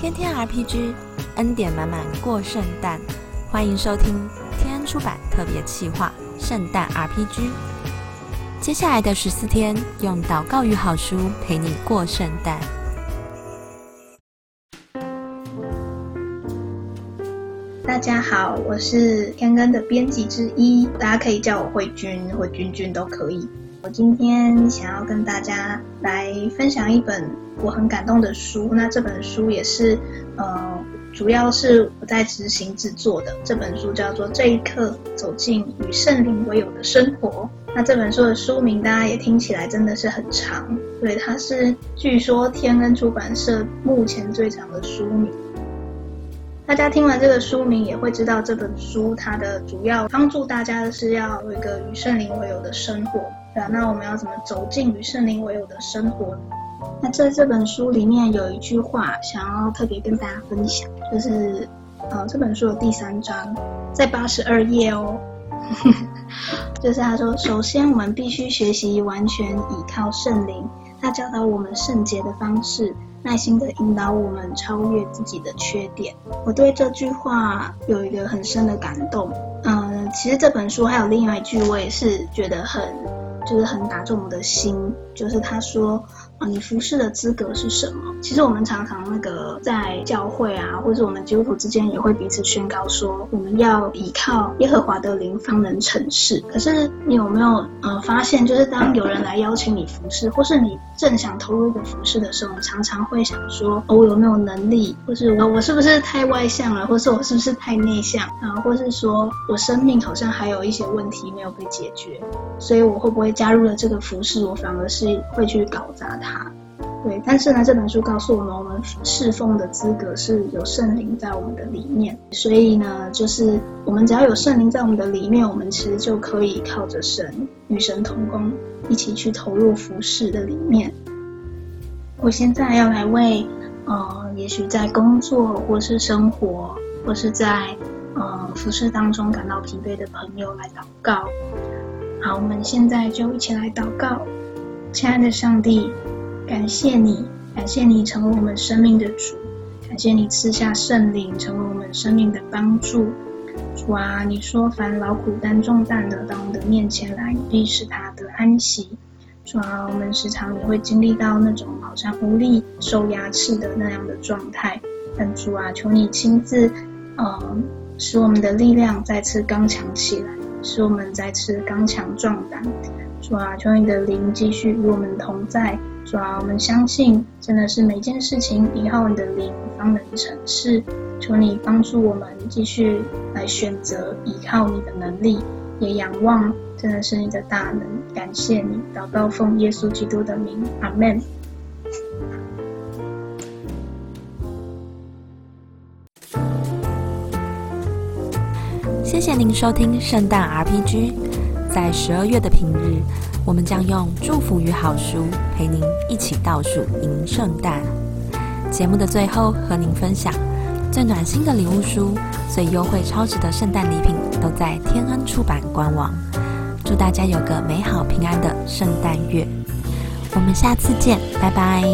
天天 RPG，恩典满满过圣诞，欢迎收听天恩出版特别企划《圣诞 RPG》。接下来的十四天，用祷告与好书陪你过圣诞。大家好，我是天恩的编辑之一，大家可以叫我慧君或君君都可以。我今天想要跟大家来分享一本我很感动的书。那这本书也是，呃，主要是我在执行制作的。这本书叫做《这一刻走进与圣灵为友的生活》。那这本书的书名大家也听起来真的是很长，对，它是据说天恩出版社目前最长的书名。大家听完这个书名，也会知道这本书它的主要帮助大家的是要有一个与圣灵为友的生活。对，那我们要怎么走进与圣灵为友的生活？那在这本书里面有一句话，想要特别跟大家分享，就是呃这本书的第三章，在八十二页哦，就是他说，首先我们必须学习完全倚靠圣灵，他教导我们圣洁的方式，耐心的引导我们超越自己的缺点。我对这句话有一个很深的感动。嗯，其实这本书还有另外一句，我也是觉得很。就是很打中我的心，就是他说啊，你服侍的资格是什么？其实我们常常那个在教会啊，或者我们基督徒之间也会彼此宣告说，我们要依靠耶和华的灵方能成事。可是你有没有呃发现，就是当有人来邀请你服侍，或是你正想投入一个服侍的时候，你常常会想说，哦我有没有能力，或是我我是不是太外向了，或是我是不是太内向啊，或是说我生命好像还有一些问题没有被解决，所以我会不会加入了这个服侍，我反而是会去搞砸它。对，但是呢，这本书告诉我们，我们侍奉的资格是有圣灵在我们的里面，所以呢，就是我们只要有圣灵在我们的里面，我们其实就可以靠着神与神同工，一起去投入服侍的里面。我现在要来为，呃，也许在工作或是生活或是在呃服侍当中感到疲惫的朋友来祷告。好，我们现在就一起来祷告，亲爱的上帝。感谢你，感谢你成为我们生命的主，感谢你赐下圣灵成为我们生命的帮助。主啊，你说凡劳苦担重担的到我们的面前来，必使他得安息。主啊，我们时常也会经历到那种好像无力、受压制的那样的状态。但主啊，求你亲自，嗯，使我们的力量再次刚强起来，使我们再次刚强壮胆。主啊，求你的灵继续与我们同在。主啊，我们相信，真的是每件事情依靠你的灵方能成事。求你帮助我们继续来选择依靠你的能力，也仰望真的是你的大能。感谢你，祷告奉耶稣基督的名，阿门。谢谢您收听圣诞 RPG，在十二月的平日。我们将用祝福与好书陪您一起倒数迎圣诞。节目的最后，和您分享最暖心的礼物书、最优惠超值的圣诞礼品，都在天恩出版官网。祝大家有个美好平安的圣诞月！我们下次见，拜拜。